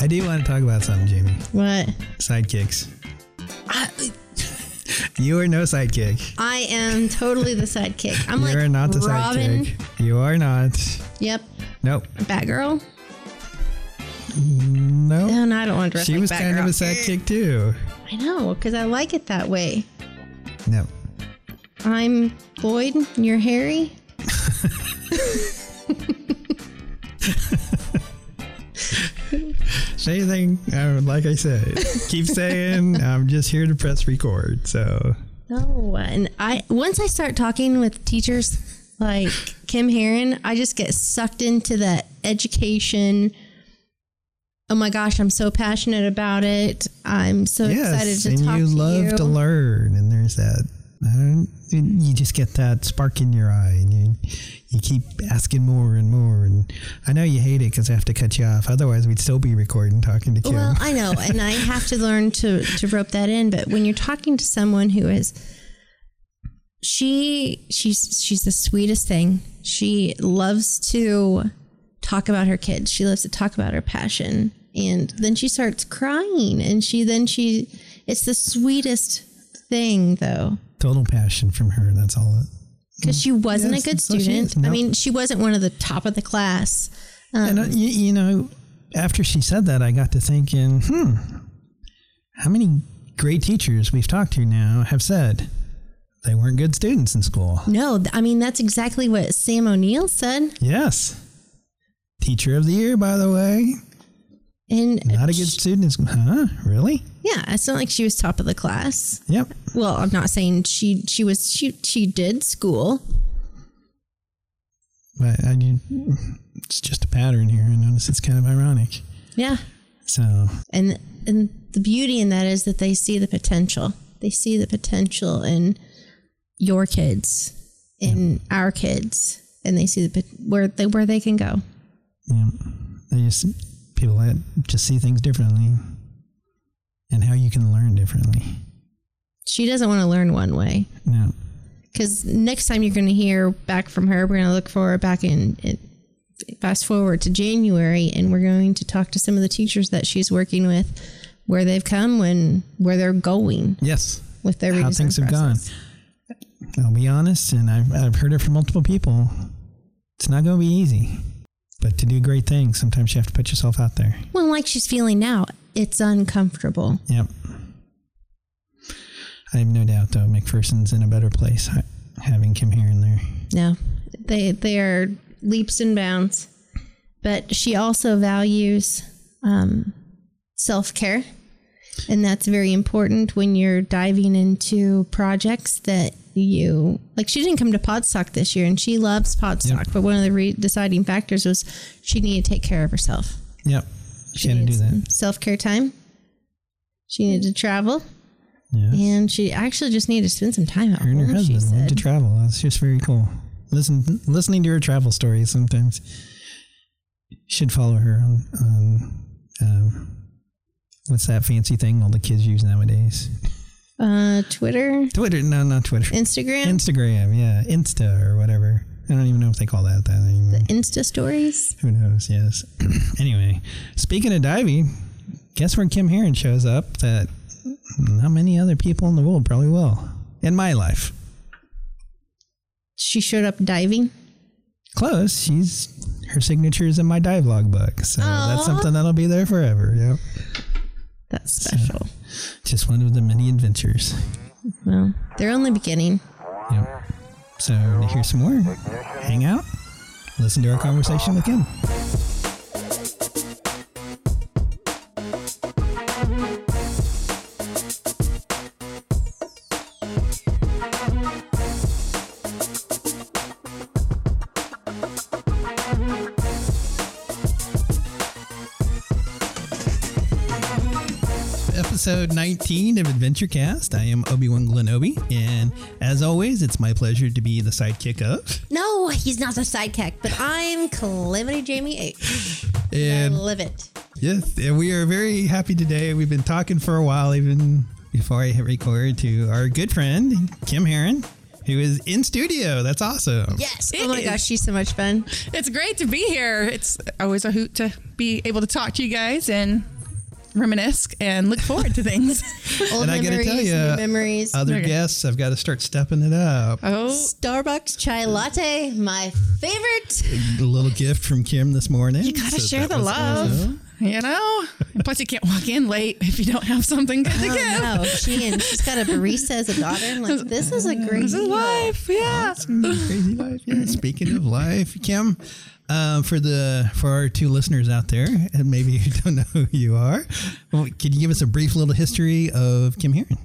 I do want to talk about something, Jamie. What? Sidekicks. I, You are no sidekick. I am totally the sidekick. I'm You like are not the Robin. sidekick. You are not. Yep. Nope. Batgirl. Mm, nope. No, no, I don't want to dress she like was Batgirl. kind of a sidekick too. I know, because I like it that way. No. I'm Lloyd. and You're Harry. Say anything. Uh, like I said, keep saying I'm just here to press record. So No, and I once I start talking with teachers like Kim Heron, I just get sucked into that education. Oh my gosh, I'm so passionate about it. I'm so yes, excited to and talk you to love you. to learn, and there's that. uh, you just get that spark in your eye, and you you keep asking more and more. And I know you hate it because I have to cut you off. Otherwise, we'd still be recording, talking to Kim. Well, I know, and I have to learn to to rope that in. But when you're talking to someone who is, she she's she's the sweetest thing. She loves to talk about her kids. She loves to talk about her passion, and then she starts crying, and she then she it's the sweetest thing though Total passion from her. That's all. It, because she wasn't Yes, a good that's what she student. I mean, she wasn't one of the top of the class. and uh, you, you know, after she said that, I got to thinking, hmm, how many great teachers we've talked to now have said they weren't good students in school? No, I mean that's exactly what Sam O'Neill said. Yes. Teacher of the year, by the way. And Not a good student school. Huh? Really? Yeah, it's not like she was top of the class. Yep. Well, I'm not saying she she was she she did school. But I it's just a pattern here. I notice it's kind of ironic. Yeah. So, And and the beauty in that is that they see the potential. They see the potential in your kids, in our kids, and they see the where they where they can go. yeah, they just, people that just see things differently and how you can learn differently. She doesn't want to learn one way. Yeah. because next time you're going to hear back from her, we're going to look for her back in, in fast forward to January, and we're going to talk to some of the teachers that she's working with, where they've come and where they're going Yes. with their How things have gone. I'll be honest, and I've, I've heard it from multiple people. It's not going to be easy. But to do great things, sometimes you have to put yourself out there. Well, like she's feeling now, it's uncomfortable. Yep. I have no doubt, though, McPherson's in a better place having Kim here and there. No, they they are leaps and bounds, but she also values um, self care, and that's very important when you're diving into projects that you like. She didn't come to Podstock this year, and she loves Podstock, but one of the re- deciding factors was she needed to take care of herself. Yep. She had to do that. Self care time. She needed to travel, Yeah. and she actually just needed to spend some time at Her and her. Husband said. to travel. That's just very cool. Listen, listening to her travel stories sometimes. Should follow her on, on um, what's that fancy thing all the kids use nowadays? Uh, Twitter, Twitter? No, not Twitter. Instagram. Instagram, yeah, Insta or whatever. I don't even know if they call that that anymore. The Insta stories. Who knows? Yes. anyway, speaking of diving, guess where Kim Heron shows up? That not many other people in the world probably will. In my life, She showed up diving. close. She's her signature is in my dive log book, so that's something that'll be there forever. Yep. That's special. Just one of the many adventures. Well, they're only beginning. Yep. So to hear some more, hang out, listen to our conversation with Kim. Episode 19 of Adventure Cast. I am Obi-Wan Glenobi, and as always, it's my pleasure to be the sidekick of. No, he's not the sidekick, but I'm Calamity Jamie H. I And live it. Yes, and we are very happy today. We've been talking for a while, even before I hit record, to our good friend Kim Heron, who is in studio. That's awesome. Yes. It oh my is. gosh, she's so much fun. It's great to be here. It's always a hoot to be able to talk to you guys and reminisce and look forward to things. Old And I gotta memories, tell new you, memories. Other Okay. guests, I've got to start stepping it up. oh, Starbucks chai latte, my favorite. A little gift from Kim this morning. you gotta so share the love. awesome. You know? And plus, you can't walk in late if you don't have something good to give. Oh no, she and she's got a barista as a daughter. And like, this is a great This is deal. life. Yeah. Crazy life. Yeah. Speaking of life, Kim, um, for the for our two listeners out there, and maybe you don't know who you are, well, could you give us a brief little history of Kim Heron?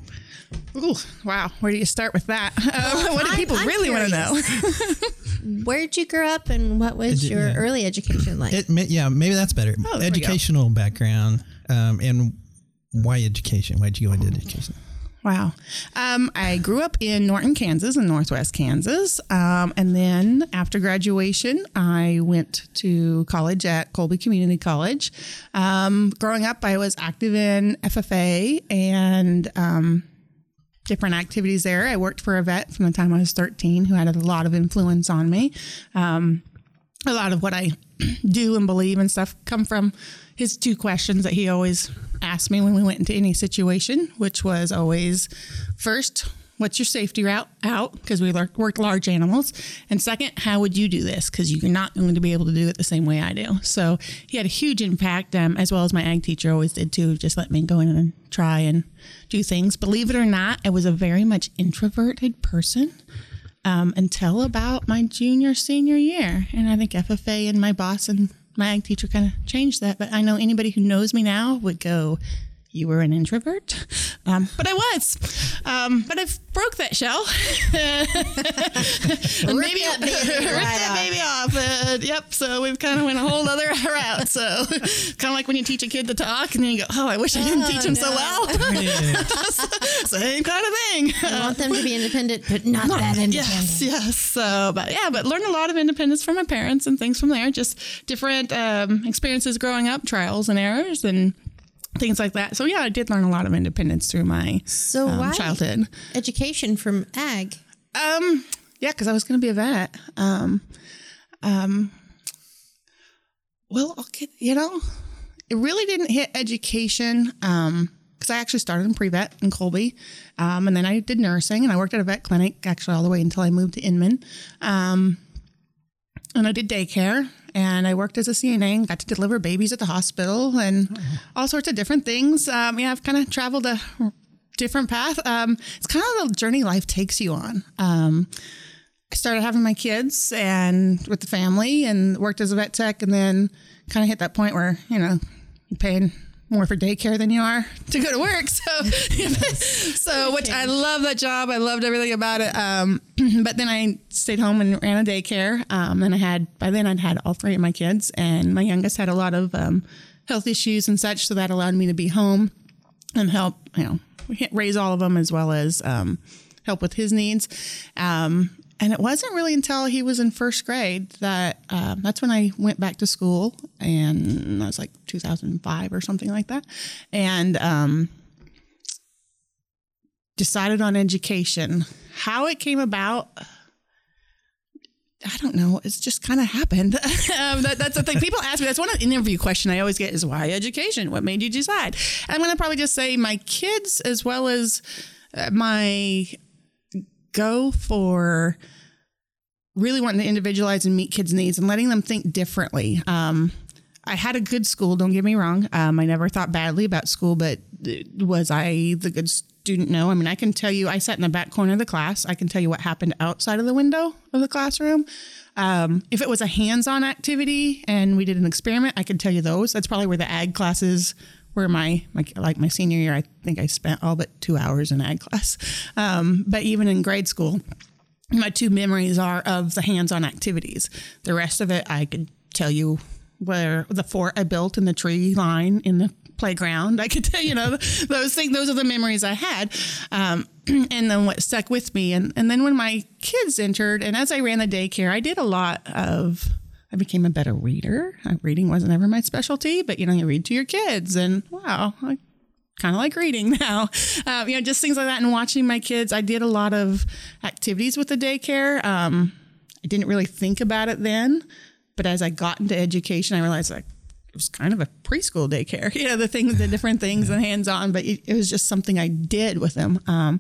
Ooh, wow. Where do you start with that? Uh, what do I'm- people I'm really want to know? Where'd you grow up, and what was Edu- your yeah. early education like? It, yeah, maybe that's better. Oh, there we go. Educational background, um, and why education? Why'd you go into education? Wow. Um, I grew up in Norton, Kansas, in Northwest Kansas. Um, and then after graduation, I went to college at Colby Community College. Um, growing up, I was active in FFA and um, different activities there. I worked for a vet from the time I was 13 who had a lot of influence on me. Um, a lot of what I do and believe and stuff come from his two questions that he always asked me when we went into any situation, which was always first, what's your safety route out? Because we work large animals. And second, how would you do this? Because you're not going to be able to do it the same way I do. So he had a huge impact, um, as well as my ag teacher always did too. Just let me go in and try and do things. Believe it or not, I was a very much introverted person um, until about my junior senior year, and I think FFA and my boss and my ag teacher kind of changed that. But I know anybody who knows me now would go, "You were an introvert," um, but I was. Um, but I've broke that shell. and Rip that baby right that off. baby off. And, yep. So we've kind of went a whole other route. So kind of like when you teach a kid to talk, and then you go, "Oh, I wish I didn't Oh, teach him so well." Same kind of thing. I want them to be independent, but not that independent. Yes, yes. So, but yeah, but learn a lot of independence from my parents and things from there. Just different um, experiences growing up, trials and errors, and things like that. So yeah, I did learn a lot of independence through my So um, childhood. education from ag? Um, yeah, because I was going to be a vet. Um, um, well, okay, you know, it really didn't hit education. Um, because I actually started in pre-vet in Colby, um, and then I did nursing, and I worked at a vet clinic actually all the way until I moved to Inman. Um, and I did daycare, and I worked as a CNA, and got to deliver babies at the hospital, and all sorts of different things. Um, yeah, I've kind of traveled a different path. Um, it's kind of the journey life takes you on. Um, I started having my kids and with the family, and worked as a vet tech, and then kind of hit that point where you know you're paying more for daycare than you are to go to work. So, so which I love that job. I loved everything about it. Um, but then I stayed home and ran a daycare. Um, and I had by then I'd had all three of my kids, and my youngest had a lot of um, health issues and such. So that allowed me to be home and help you know raise all of them as well as um, help with his needs. Um, and it wasn't really until he was in first grade that uh, that's when I went back to school, and that was like 2005 or something like that, and um, decided on education. How it came about. I don't know. It's just kind of happened. um, that, that's the thing. People ask me. That's one of the interview question I always get is why education? What made you decide? And I'm going to probably just say my kids as well as uh, my go for really wanting to individualize and meet kids' needs and letting them think differently. Um, I had a good school. Don't get me wrong. Um, I never thought badly about school, but was I the good student? No. I mean, I can tell you, I sat in the back corner of the class. I can tell you what happened outside of the window of the classroom. Um, if it was a hands-on activity and we did an experiment, I could tell you those. That's probably where the ag classes were my, my like my senior year. I think I spent all but two hours in ag class. Um, but even in grade school, my two memories are of the hands-on activities. The rest of it, I could tell you where the fort I built in the tree line in the playground. I could tell you know those things. Those are the memories I had, um, and then what stuck with me. And and then when my kids entered, and as I ran the daycare, I did a lot of. I became a better reader. Uh, Reading wasn't ever my specialty, but you know, you read to your kids, and wow, I kind of like reading now. Um, you know, just things like that and watching my kids. I did a lot of activities with the daycare. Um, I didn't really think about it then, but as I got into education, I realized like it was kind of a preschool daycare. You know, the things, the different things and hands on, but it, it, was just something I did with them. Um,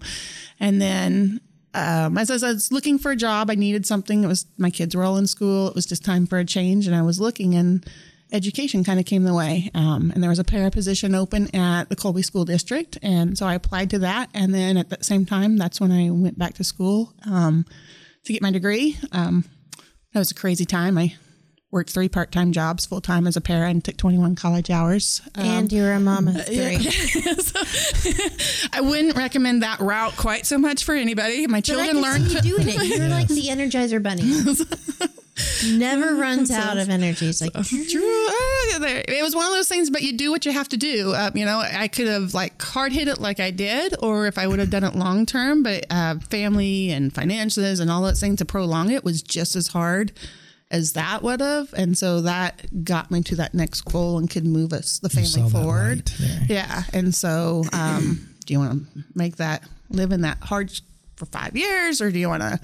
and then um, as, as I was looking for a job, I needed something. It was my kids were all in school. It was just time for a change, and I was looking and education kind of came the way. Um, and there was a para position open at the Colby School District. And so I applied to that. And then at the same time, that's when I went back to school um, to get my degree. Um, that was a crazy time. I worked three part time jobs full time as a para and took 21 college hours. and um, you're a mom of three. Yeah. so, I wouldn't recommend that route quite so much for anybody. My children learned. You doing it. You're like the Energizer Bunny. Never runs out of energy. It's like it was one of those things, but you do what you have to do. Uh, you know, I could have like hard hit it like I did, or if I would have done it long term, but uh, family and finances and all those things to prolong it was just as hard as that would have. And so that got me to that next goal and could move us, the family forward. Yeah. And so, um, do you want to make that live in that hard for five years or do you want to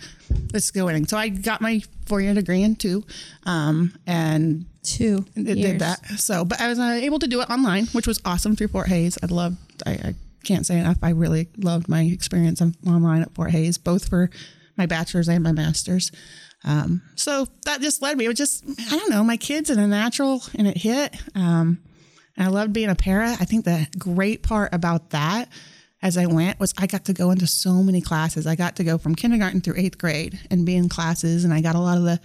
let's go in. So i got my four-year degree in two um, and two it did that. So but i was uh, able to do it online which was awesome through fort hays. I loved I, I can't say enough i really loved my experience online at fort hays both for my bachelor's and my master's. Um, so that just led me it was just i don't know my kids and a natural and it hit. Um, and i loved being a para. I think the great part about that as I went was I got to go into so many classes. I got to go from kindergarten through eighth grade and be in classes, and I got a lot of the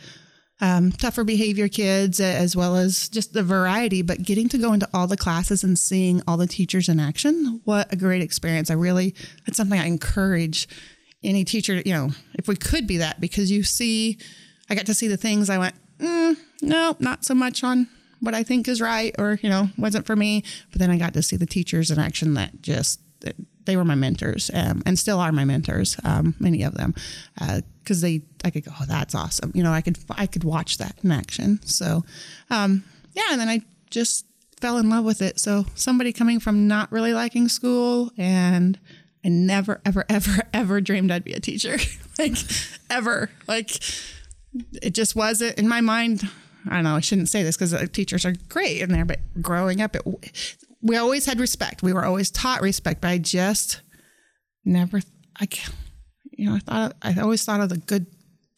um, tougher behavior kids as well as just the variety. But getting to go into all the classes and seeing all the teachers in action, what a great experience! I really that's something I encourage any teacher. You know, if we could be that, because you see, I got to see the things I went, mm, no, not so much on what I think is right, or you know, wasn't for me. But then I got to see the teachers in action that just they were my mentors um, and still are my mentors, um, many of them, because uh, they I could go, oh, that's awesome. You know, I could I could watch that in action. So, um, yeah, and then I just fell in love with it. So somebody coming from not really liking school and I never ever ever ever dreamed I'd be a teacher, like ever. Like it just wasn't in my mind. I don't know. I shouldn't say this because teachers are great in there, but growing up, it, we always had respect. We were always taught respect, but I just never, I, you know, I thought, I always thought of the good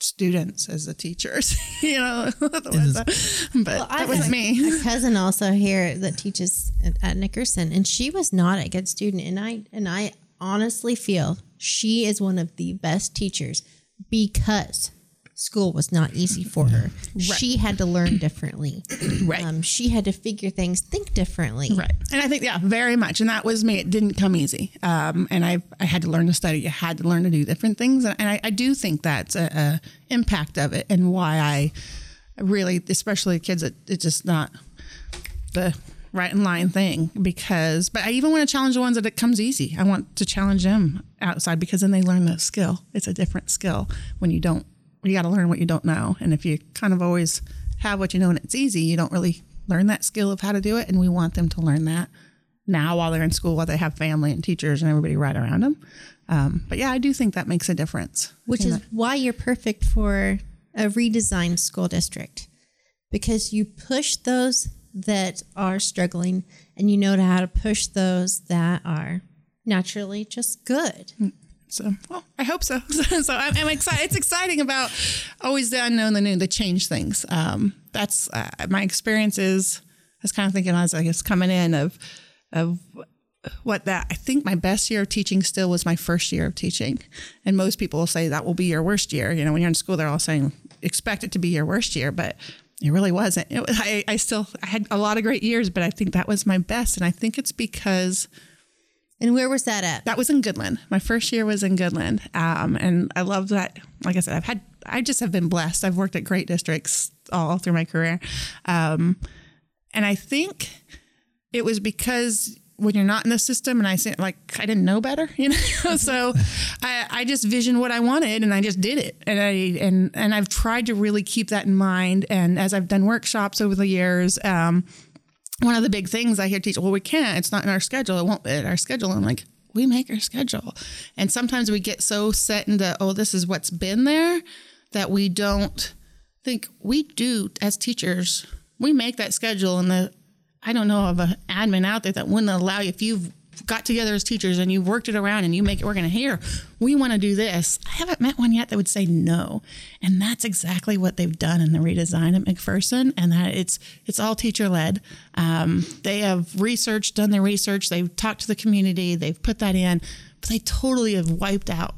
students as the teachers, you know, uh, but well, that was me. A cousin also here that teaches at Nickerson, and she was not a good student. And I, and I honestly feel she is one of the best teachers because school was not easy for her. Right. She had to learn differently. right. Um, she had to figure things, think differently. Right. And I think, yeah, very much. And that was me. It didn't come easy. Um, and I, I had to learn to study. I had to learn to do different things. And I, I do think that's a, a, impact of it and why I really, especially kids, it, it's just not the right in line thing because but I even want to challenge the ones that it comes easy. I want to challenge them outside because then they learn the skill. It's a different skill when you don't you got to learn what you don't know. And if you kind of always have what you know and it's easy, you don't really learn that skill of how to do it. And we want them to learn that now while they're in school, while they have family and teachers and everybody right around them. Um, but yeah, I do think that makes a difference. Which is that. why you're perfect for a redesigned school district because you push those that are struggling and you know how to push those that are naturally just good. So, well, I hope so. so I'm, I'm, excited. It's exciting about always the unknown, the new, the change things. Um, that's uh, my experience is. I was kind of thinking as I was coming in of of what that I think my best year of teaching still was my first year of teaching, and most people will say that will be your worst year. You know, when you're in school, they're all saying expect it to be your worst year, but it really wasn't. It was, I, I still I had a lot of great years, but I think that was my best, and I think it's because and where was that at? That was in Goodland. My first year was in Goodland. Um, and I love that. Like I said, I've had, I just have been blessed. I've worked at great districts all through my career. Um, and I think it was because when you're not in the system and I said like I didn't know better, you know. so I, I just visioned what I wanted and I just did it. And I and and I've tried to really keep that in mind. And as I've done workshops over the years, um, one of the big things I hear teachers, well, we can't. It's not in our schedule. It won't be in our schedule. I'm like, we make our schedule. And sometimes we get so set into, oh, this is what's been there that we don't think we do as teachers. We make that schedule, and the I don't know of an admin out there that wouldn't allow you if you've got together as teachers and you've worked it around and you make it work and here we want to do this. I haven't met one yet that would say no. And that's exactly what they've done in the redesign at mcpherson and that it's it's all teacher led um, they have researched done their research. They've talked to the community. They've put that in. But they totally have wiped out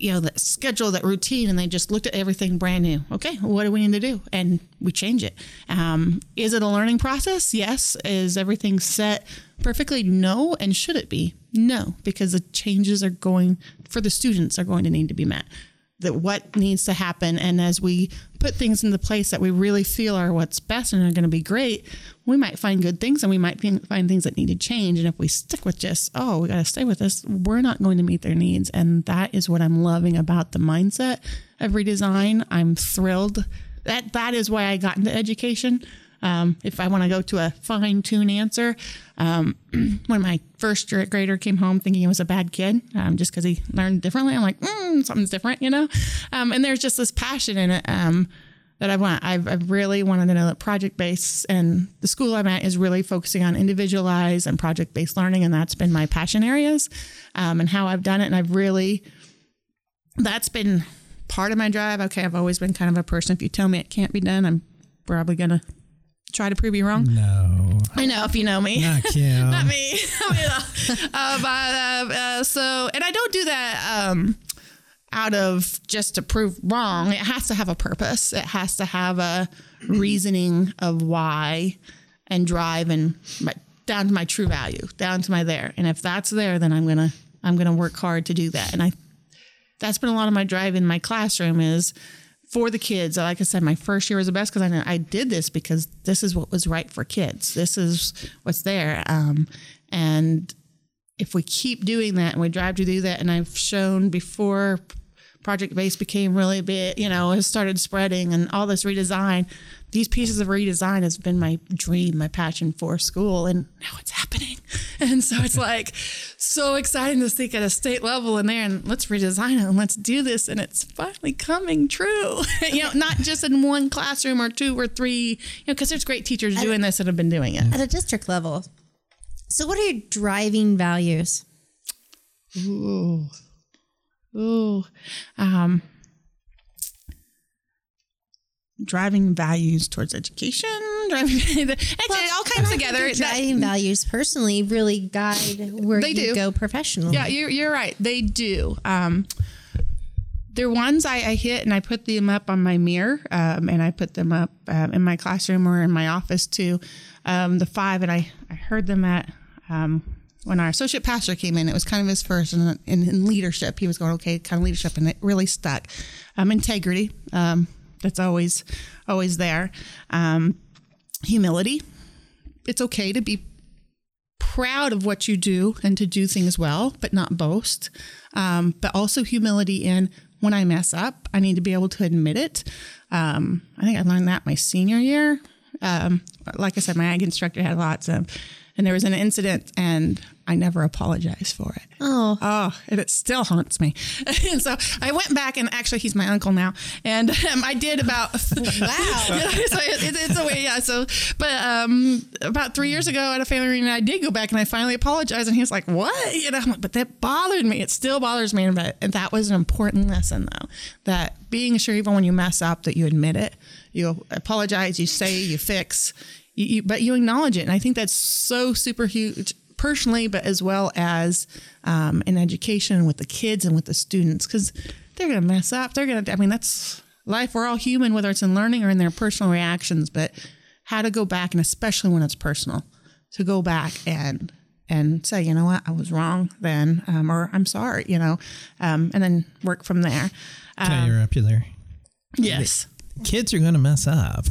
you know, that schedule, that routine, and they just looked at everything brand new. Okay, what do we need to do? And we change it. Um, is it a learning process? Yes. Is everything set perfectly? No. And should it be? No, because the changes are going for the students are going to need to be met that what needs to happen. And as we put things into place that we really feel are what's best and are going to be great, we might find good things and we might find things that need to change. And if we stick with just, oh, we got to stay with this, we're not going to meet their needs. And that is what I'm loving about the mindset of redesign. I'm thrilled. That that is why I got into education. Um, if I want to go to a fine tune answer, um, when my first grader came home thinking he was a bad kid, um, just because he learned differently, I'm like, mm, something's different, you know? Um, and there's just this passion in it um, that I want. I've, I've, really wanted to know that project based and the school I'm at is really focusing on individualized and project based learning. And that's been my passion areas um, and how I've done it. And I've really, that's been part of my drive. Okay, I've always been kind of a person. If you tell me it can't be done, I'm probably going to try to prove you wrong? No. I know if you know me. Not Kim. Not me. uh, but, uh, uh, so, and I don't do that um, out of just to prove wrong. It has to have a purpose. It has to have a reasoning of why and drive and my, down to my true value, down to my there. And if that's there, then I'm gonna I'm gonna work hard to do that. And I that's been a lot of my drive in my classroom is for the kids. Like I said, my first year was the best because I I did this because this is what was right for kids. This is what's there. Um, and if we keep doing that and we drive to do that, and I've shown before Project Base became really big, you know, it started spreading and all this redesign. These pieces of redesign has been my dream, my passion for school, and now it's happening. And so it's like so exciting to think at a state level in there and let's redesign it and let's do this. And it's finally coming true. you know, not just in one classroom or two or three, you know, because there's great teachers at doing this that have been doing it. At a district level. So, what are your driving values? Ooh. Ooh. Um, driving values towards education, driving well, all comes together. Driving values personally really guide where they you do. go professionally. Yeah, you're, you're right. They do. Um, they're ones I, I, hit and I put them up on my mirror um, and I put them up um, in my classroom or in my office too. Um, the five, and I, I heard them at um, when our associate pastor came in. It was kind of his first in, in, in leadership. He was going, okay, kind of leadership, and it really stuck. Um, integrity, um, that's always always there. Um, humility. It's okay to be proud of what you do and to do things well, but not boast. Um, but also humility in when I mess up, I need to be able to admit it. Um, I think I learned that my senior year. Um, like I said, my ag instructor had lots of and there was an incident and I never apologized for it. Oh. Oh, and it still haunts me. and so I went back and actually he's my uncle now. And um, I did about, wow. so it, it's a way, yeah. So, but um, about three years ago at a family reunion, I did go back and I finally apologized. And he was like, what? You know, like, but that bothered me. It still bothers me. But and that was an important lesson though, that being sure even when you mess up that you admit it, you apologize, you say, you fix, you, you, but you acknowledge it. And I think that's so super huge personally, but as well as um, in education with the kids and with the students, because they're going to mess up. They're going to, I mean, that's life. We're all human, whether it's in learning or in their personal reactions, but how to go back, and especially when it's personal, to go back and and say, you know what, I was wrong then, um, or I'm sorry, you know, um, and then work from there. Can I interrupt you there? Yes. Kids are going to mess up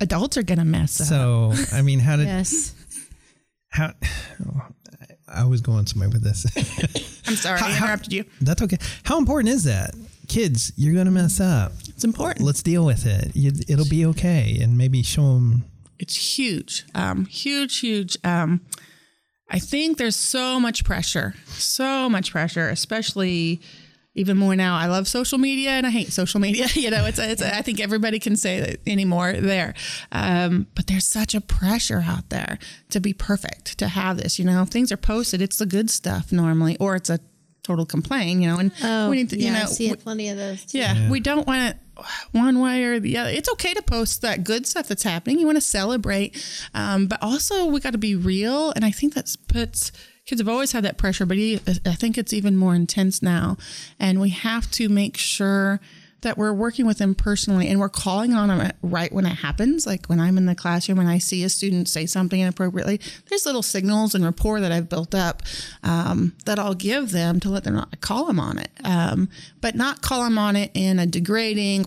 adults are going to mess up. So, I mean, how did yes. How I was going somewhere with this. I'm sorry, how, I interrupted you. That's okay. How important is that? Kids, you're going to mess up. It's important. Let's deal with it. It'll be okay, and maybe show them it's huge, um, huge, huge. Um, I think there's so much pressure, so much pressure, especially even more now. I love social media and I hate social media. you know, it's, it's I think everybody can say that anymore there. Um, but there's such a pressure out there to be perfect, to have this, you know, things are posted. It's the good stuff normally, or it's a total complaint, you know, and Oh, we need to, yeah, you know, I see plenty of those. too. yeah, we don't want it one way or the other. It's okay to post that good stuff that's happening. You want to celebrate, um, but also we got to be real. And I think that puts kids have always had that pressure, but I think it's even more intense now. And we have to make sure that we're working with them personally and we're calling on them right when it happens. Like when I'm in the classroom and I see a student say something inappropriately, there's little signals and rapport that I've built up um, that I'll give them to let them not call them on it, um, but not call them on it in a degrading,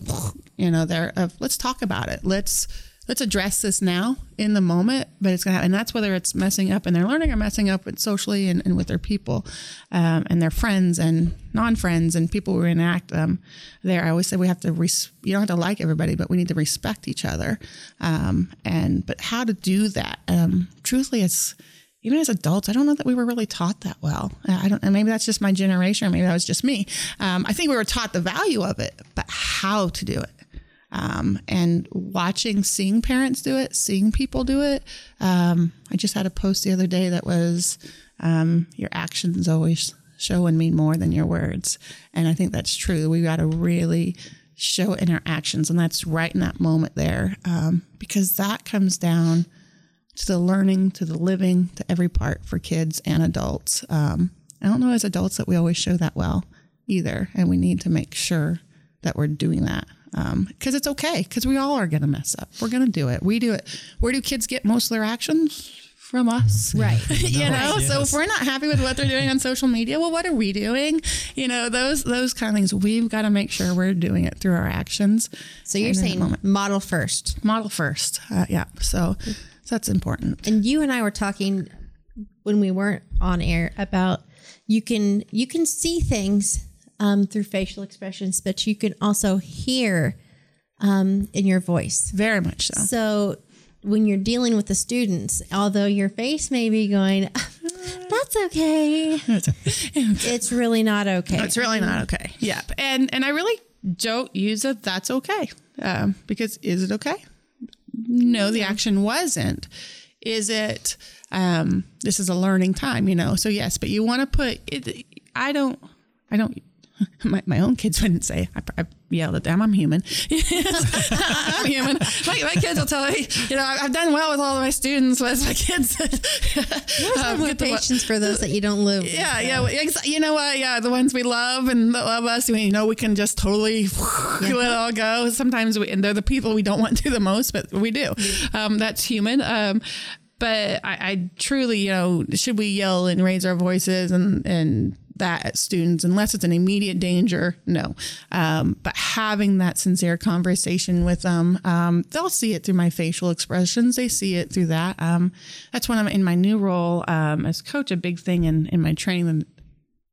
you know, there let's talk about it. Let's let's address this now in the moment, but it's gonna happen. And that's whether it's messing up in their learning or messing up with socially and, and with their people um, and their friends and non-friends and people who enact them there. I always say we have to, res- you don't have to like everybody, but we need to respect each other. Um, and, but how to do that? Um, truthfully, it's, even as adults, I don't know that we were really taught that well. I don't, and maybe that's just my generation, or maybe that was just me. Um, I think we were taught the value of it, but how to do it. Um, and watching, seeing parents do it, seeing people do it. Um, I just had a post the other day that was, um, your actions always show and mean more than your words. And I think that's true. We got to really show in our actions. And that's right in that moment there. Um, because that comes down to the learning, to the living, to every part for kids and adults. Um, I don't know as adults that we always show that well either. And we need to make sure that we're doing that because it's okay because we all are going to mess up. We're going to do it. We do it. Where do kids get most of their actions? From us. Right. you know, so if we're not happy with what they're doing on social media, well, what are we doing? You know, those those kind of things. We've got to make sure we're doing it through our actions. So you're And in the saying model first. model first. Uh, yeah. So, so that's important. And you and I were talking when we weren't on air about you can you can see things um, through facial expressions, but you can also hear um, in your voice. Very much so. So when you're dealing with the students, although your face may be going, "That's okay," it's really not okay. It's really not okay. Yeah, and and I really don't use a that's okay um, because is it okay? No, the action wasn't. Is it? Um, this is a learning time, you know. So yes, but you want to put it. I don't. I don't. My, my own kids wouldn't say. I, I yelled at them. I'm human. I'm human. My, my kids will tell me. You know, I've done well with all of my students. But my kids, um, more get the- patience for those that you don't live. with. yeah, yeah. well, ex- You know what? Yeah, the ones we love and that love us, we you know we can just totally let it all go. Sometimes we, and they're the people we don't want to the most, but we do. Um, that's human. Um, but I, I truly, you know, should we yell and raise our voices and and that at students unless it's an immediate danger? No. Um, but having that sincere conversation with them, um, they'll see it through my facial expressions. They see it through that. Um, that's when I'm in my new role um, as coach. A big thing in in my training and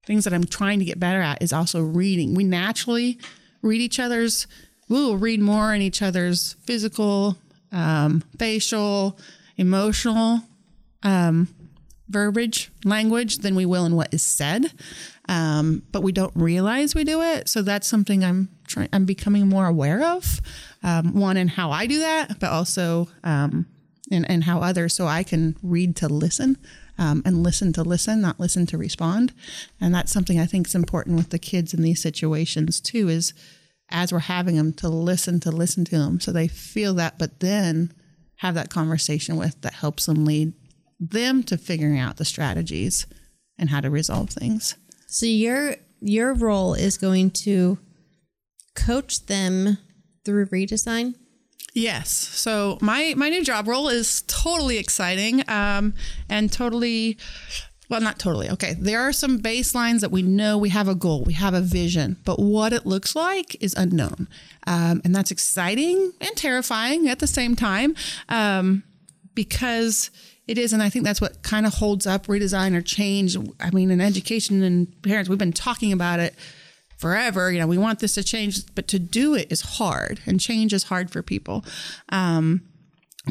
things that I'm trying to get better at is also reading. We naturally read each other's. We will read more in each other's physical, um, facial, emotional um, verbiage, language than we will in what is said. Um, but we don't realize we do it. So that's something I'm trying. I'm becoming more aware of. Um, one in how I do that, but also um, in, in how others. So I can read to listen. Um, and listen to listen, not listen to respond, and that's something I think is important with the kids in these situations too. Is as we're having them to listen to listen to them, so they feel that, but then have that conversation with that helps them lead them to figuring out the strategies and how to resolve things. So your your role is going to coach them through redesign. Yes. So my my new job role is totally exciting um, and totally. Well, not totally. Okay. There are some baselines that we know we have a goal, we have a vision, but what it looks like is unknown. Um, and that's exciting and terrifying at the same time um, because it is. And I think that's what kind of holds up redesign or change. I mean, in education and parents, we've been talking about it forever. You know, we want this to change, but to do it is hard, and change is hard for people. Um,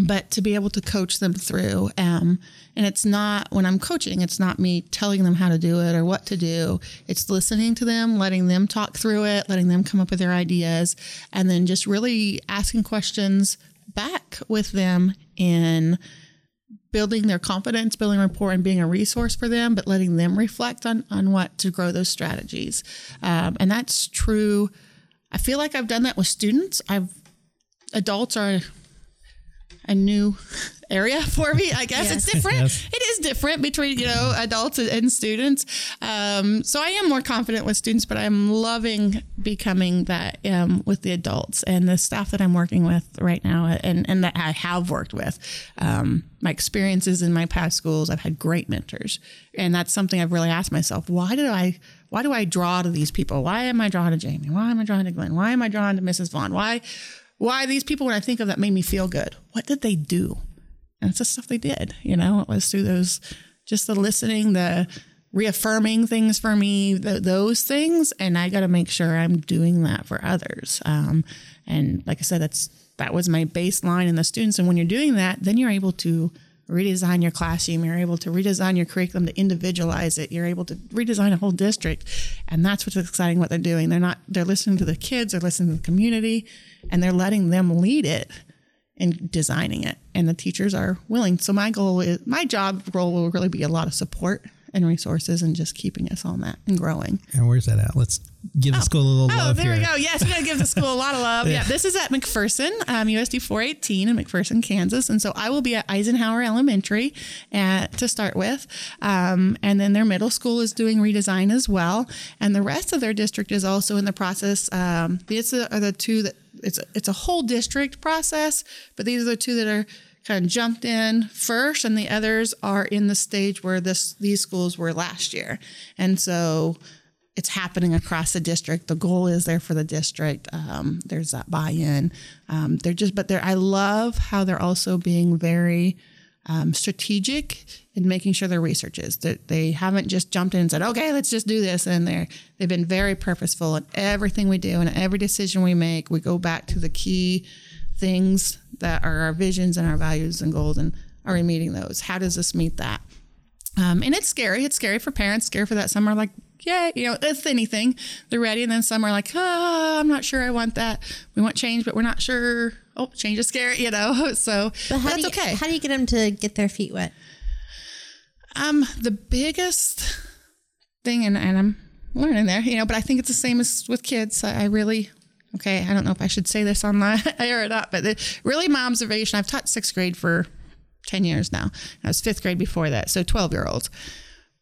but to be able to coach them through. Um, and it's not when I'm coaching, it's not me telling them how to do it or what to do. It's listening to them, letting them talk through it, letting them come up with their ideas, and then just really asking questions back with them in building their confidence, building rapport, and being a resource for them, but letting them reflect on on what to grow those strategies. Um, and that's true. I feel like I've done that with students. I've adults are a new area for me. I guess it's different. Yes. It is different between you know adults and, and students. Um, so I am more confident with students, but I'm loving becoming that um, with the adults and the staff that I'm working with right now, and and that I have worked with. Um, my experiences in my past schools, I've had great mentors, and that's something I've really asked myself: Why did I? Why do I draw to these people? Why am I drawn to Jamie? Why am I drawn to Glenn? Why am I drawn to Mrs. Vaughn? Why? Why these people when I think of that made me feel good? What did they do? And it's the stuff they did, you know, it was through those, just the listening, the reaffirming things for me, th those things. And I got to make sure I'm doing that for others. Um, and like I said, that's, that was my baseline in the students. And when you're doing that, then you're able to redesign your classroom. You're able to redesign your curriculum to individualize it. You're able to redesign a whole district. And that's what's exciting what they're doing. They're not, they're listening to the kids, they're listening to the community, and they're letting them lead it in designing it. And the teachers are willing. So my goal is my job role will really be a lot of support and resources and just keeping us on that and growing. And where's that at? Let's give the school a little Oh, love Oh, there here. we go. Yes, we got to give the school a lot of love. yeah. this is at McPherson, um, USD 418 in McPherson, Kansas. And so I will be at Eisenhower Elementary at, to start with. Um, and then their middle school is doing redesign as well. And the rest of their district is also in the process. Um, these are the two that it's it's a whole district process, but these are the two that are kind of jumped in first, and the others are in the stage where this these schools were last year, and so it's happening across the district. The goal is there for the district. Um, there's that buy-in. Um, they're just, but they're. I love how they're also being very um, strategic in making sure their research is that they haven't just jumped in and said, "Okay, let's just do this." And they're they've been very purposeful in everything we do and every decision we make. We go back to the key things that are our visions and our values and goals, and are we meeting those? How does this meet that? Um, and it's scary. It's scary for parents. Scary for that. Some are like, yeah, you know, it's anything. They're ready, and then some are like, oh, I'm not sure I want that. We want change, but we're not sure. Oh, change is scary, you know. So But how that's do you, okay. How do you get them to get their feet wet? Um, the biggest thing, and, and I'm learning there, you know, but I think it's the same as with kids. I, I really, okay, I don't know if I should say this on the air or not, but the, really my observation, I've taught sixth grade for 10 years now. I was fifth grade before that. So 12 year olds.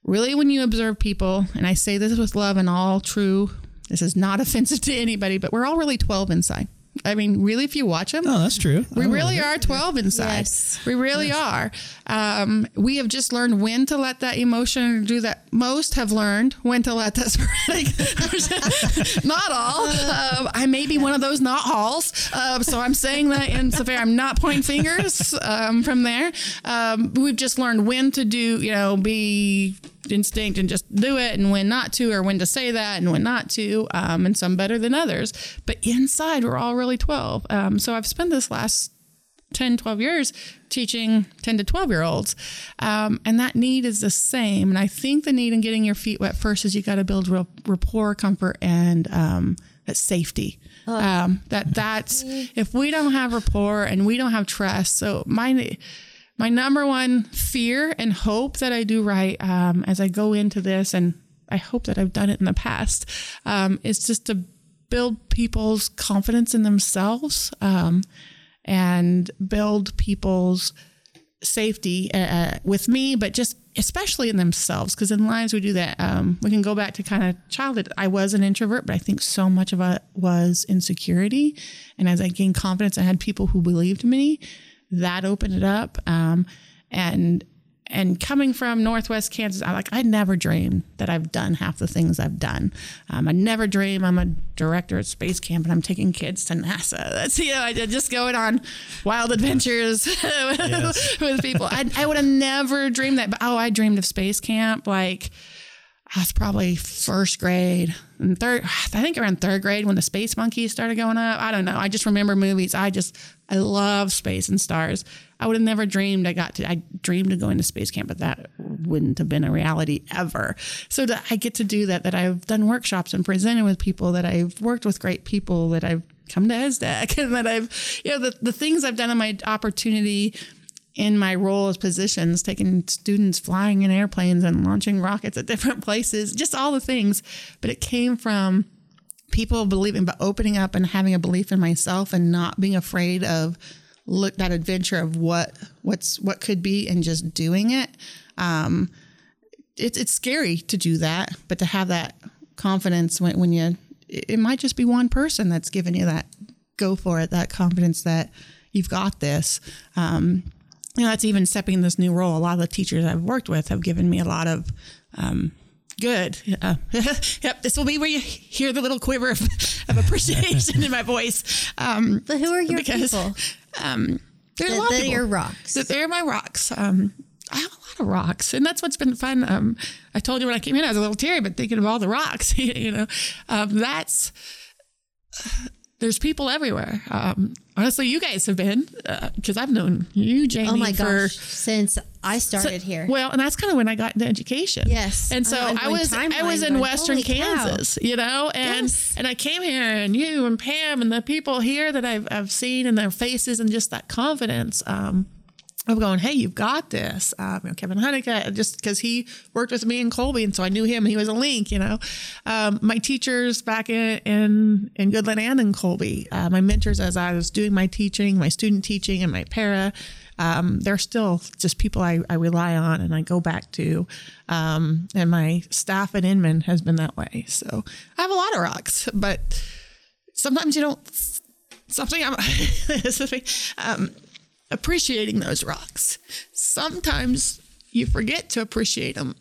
Really, when you observe people, and I say this with love and all true, this is not offensive to anybody, but we're all really 12 inside. I mean, really, if you watch them, Oh, that's true. we Oh, really are 12 inside. Yes. We really are. Um, we have just learned when to let that emotion do that. Most have learned when to let that sporadic. not all. Um, I may be one of those not alls. Um, so I'm saying that in severe. I'm not pointing fingers um, from there. Um, we've just learned when to do, you know, be instinct and just do it and when not to or when to say that and when not to um, and some better than others. But inside we're all really 12 um, so i've spent this last 10 12 years teaching 10 to 12 year olds. Um, and that need is the same. And i think the need in getting your feet wet first is you got to build real rapport comfort and um, that safety. Um, that that's if we don't have rapport and we don't have trust so my my number one fear and hope that I do right um, as I go into this, and I hope that I've done it in the past, um, is just to build people's confidence in themselves um, and build people's safety uh, with me, but just especially in themselves. Because in lives we do that. Um, we can go back to kind of childhood. I was an introvert, but I think so much of it was insecurity. And as I gained confidence, I had people who believed me. That opened it up. Um, and and coming from Northwest Kansas, I like I never dreamed that I've done half the things I've done. Um, I never dream I'm a director at space camp and I'm taking kids to NASA. That's you know I did just going on wild adventures with people. I, I would have never dreamed that. But oh, I dreamed of space camp. Like I was probably first grade and third, I think around third grade when the space monkeys started going up. I don't know. I just remember movies. I just, I love space and stars. I would have never dreamed I got to, I dreamed of going to space camp, but that wouldn't have been a reality ever. So I get to do that, that I've done workshops and presented with people, that I've worked with great people, that I've come to ESSDACK and that I've, you know, the, the things I've done in my opportunity in my role as positions, taking students flying in airplanes and launching rockets at different places, just all the things. But it came from people believing, but opening up and having a belief in myself and not being afraid of look that adventure of what what's what could be and just doing it. Um, it's it's scary to do that, but to have that confidence when when you it might just be one person that's giving you that go for it, that confidence that you've got this. Um, you know, that's even stepping in this new role. A lot of the teachers I've worked with have given me a lot of um, good. Uh, yep, this will be where you hear the little quiver of, of appreciation in my voice. Um, But who are your because people? um, there's a That- lot of that are people. your rocks. They're my rocks. Um, I have a lot of rocks, and that's what's been fun. Um, I told you when I came in, I was a little teary, but thinking of all the rocks, you know, um, that's there's people everywhere. Um, honestly, you guys have been because I've known you, Jamie. Oh my for, gosh! Since I started here, Well, and that's kind of when I got into education. Yes. And so I'm I going was I was in going, Western holy cow. Kansas, you know, and Yes. and I came here and you and Pam and the people here that I've I've seen and their faces and just that confidence. Um, of going, hey, you've got this. Um, you know, Kevin Honeycutt, just because he worked with me in Colby, and so I knew him. He was a link, you know. Um, my teachers back in in, in Goodland and in Colby, uh, my mentors as I was doing my teaching, my student teaching, and my para, um, they're still just people I, I rely on and I go back to. Um, and my staff at Inman has been that way. So I have a lot of rocks, but sometimes you don't. Something I'm um, appreciating those rocks. Sometimes you forget to appreciate them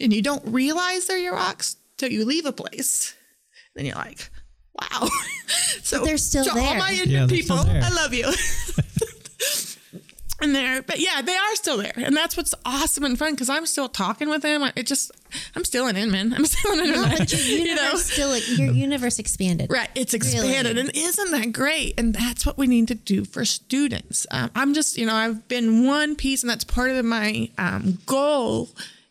and you don't realize they're your rocks till you leave a place. Then you're like, wow. so they're still to all there. my Inman Yeah, people, still there. I love you. and they're, but yeah, they are still there. And that's what's awesome and fun because I'm still talking with them. It just, I'm still an Inman. I'm still an Inman. no, you know? still like, your universe expanded. Right. It's expanded. And isn't that great? And that's what we need to do for students. Um, I'm just, you know, I've been one piece, and that's part of my um, goal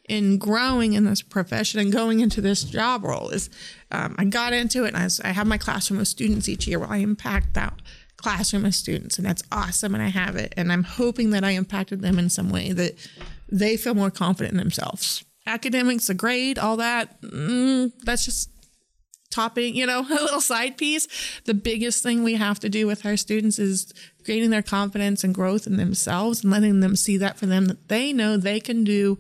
in growing in this profession and going into this job role is um, I got into it and I, was, I have my classroom of students each year where I impact that classroom of students and that's awesome and I have it and I'm hoping that I impacted them in some way that they feel more confident in themselves. Academics, the grade, all that, mm, that's just topping, you know, a little side piece. The biggest thing we have to do with our students is gaining their confidence and growth in themselves and letting them see that for them that they know they can do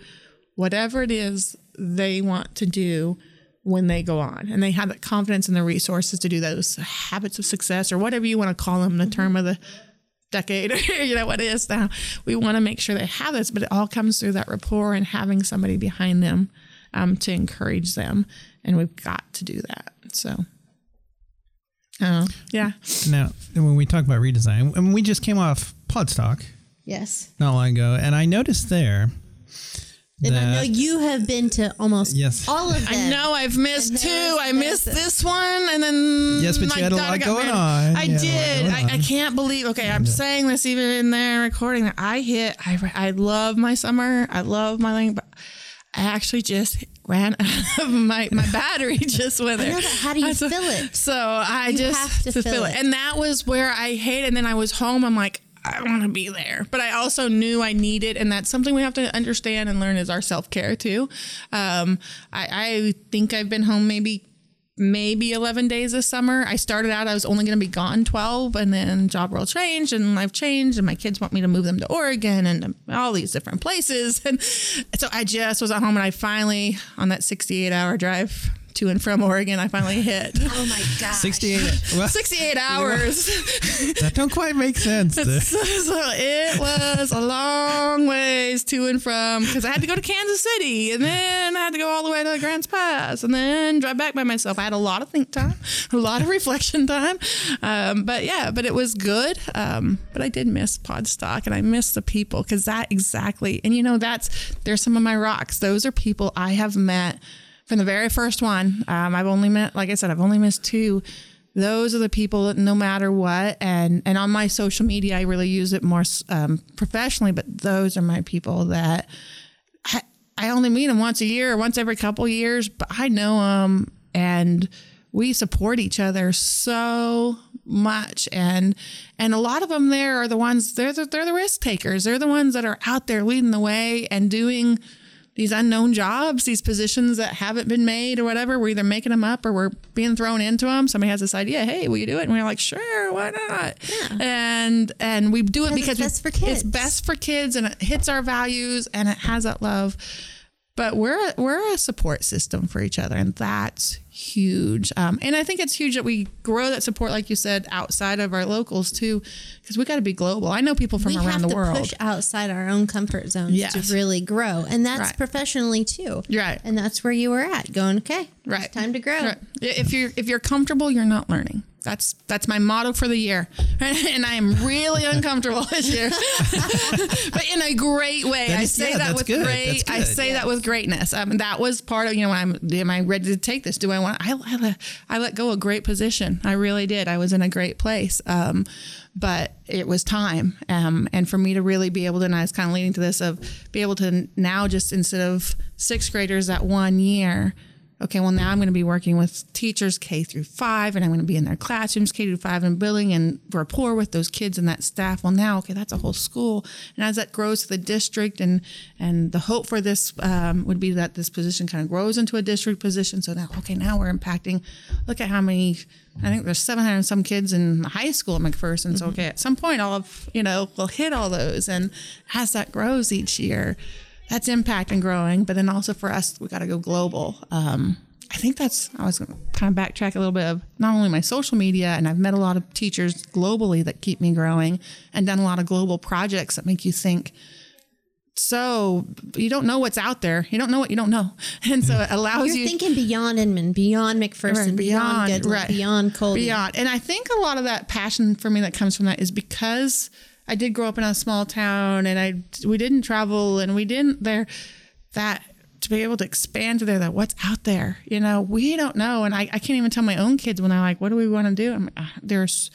whatever it is they want to do when they go on. And they have that confidence and the resources to do those habits of success or whatever you want to call them the term of the decade you know what it is now. We want to make sure they have this but it all comes through that rapport and having somebody behind them um, to encourage them and we've got to do that so. Uh, yeah. Now, when we talk about redesign, and we just came off Podstock Yes. not long ago, and I noticed there And I know you have been to almost Yes. all of them. I know I've missed two. I missed this one, and then Yes, but you my had a lot going married. on. I You had a lot did. going I, I can't believe. Okay, I'm saying this even in their recording that I hit. I I love my summer. I love my lang, but I actually just ran out of my my battery just with there. know, but how do you I- so, fill it? So I You just have to fill it. and that was where I hate. And then I was home. I'm like. I want to be there, but I also knew I needed, and that's something we have to understand and learn is our self care too. Um, I, I think I've been home maybe maybe 11 days this summer. I started out, I was only going to be gone 12, and then job role changed, and I've changed, and my kids want me to move them to Oregon and all these different places. And so I just was at home, and I finally, on that 68 hour drive to and from Oregon, I finally hit Oh my god. 68. Well, 68 hours. that don't quite make sense. so it was a long ways to and from because I had to go to Kansas City and then I had to go all the way to Grants Pass and then drive back by myself. I had a lot of think time, a lot of reflection time. Um, but yeah, but it was good. Um, but I did miss Podstock and I miss the people because that exactly, and you know, that's, there's some of my rocks. Those are people I have met from the very first one. Um, I've only met, like I said, I've only missed two. Those are the people that no matter what, and and on my social media, I really use it more um, professionally. But those are my people that I, I only meet them once a year, or once every couple years, but I know them, and we support each other so much and and a lot of them there are the ones they're the, they're the risk takers they're the ones that are out there leading the way and doing these unknown jobs, these positions that haven't been made or whatever. We're either making them up or we're being thrown into them. Somebody has this idea, hey, will you do it? And we're like, sure, why not? Yeah. And and we do it because, it's best for kids. It's best for kids, and it hits our values, and it has that love. But we're we're a support system for each other, and that's huge. Um, and I think it's huge that we grow that support, like you said, outside of our locals too, because we got to be global. I know people from we around the world. Push outside our own comfort zones yes. to really grow, and that's right. professionally too. Right. And that's where you were at, going okay. Right. time to grow. Right. If you're if you're comfortable, you're not learning. That's that's my motto for the year, and I am really uncomfortable this year, but in a great way. I say yeah, that with good. great. I say that with greatness. Um, that was part of you know when I'm am I ready to take this? Do I want? I I let, I let go a great position. I really did. I was in a great place. Um, but it was time. Um, and for me to really be able to, and I was kind of leading to this of be able to now just instead of sixth graders that one year okay, well, now I'm going to be working with teachers K through five, and I'm going to be in their classrooms K through five and building and rapport with those kids and that staff. Well, now, okay, that's a whole school. And as that grows to the district, and and the hope for this um, would be that this position kind of grows into a district position. So now, okay, now we're impacting. Look at how many. I think there's 700 some kids in high school at McPherson. So okay, at some point, all of you know we'll hit all those, and as that grows each year that's impact and growing. But then also for us, we got to go global. Um, I think that's, I was going to kind of backtrack a little bit of not only my social media, and I've met a lot of teachers globally that keep me growing and done a lot of global projects that make you think, so you don't know what's out there. You don't know what you don't know, and so it allows You're you thinking beyond Inman, beyond McPherson, right, beyond, beyond right, beyond Colby, beyond. And I think a lot of that passion for me that comes from that is because I did grow up in a small town and I we didn't travel and we didn't there that to be able to expand to there that what's out there you know? We don't know and I, I can't even tell my own kids when they're like what do we want to do? I'm, uh, there's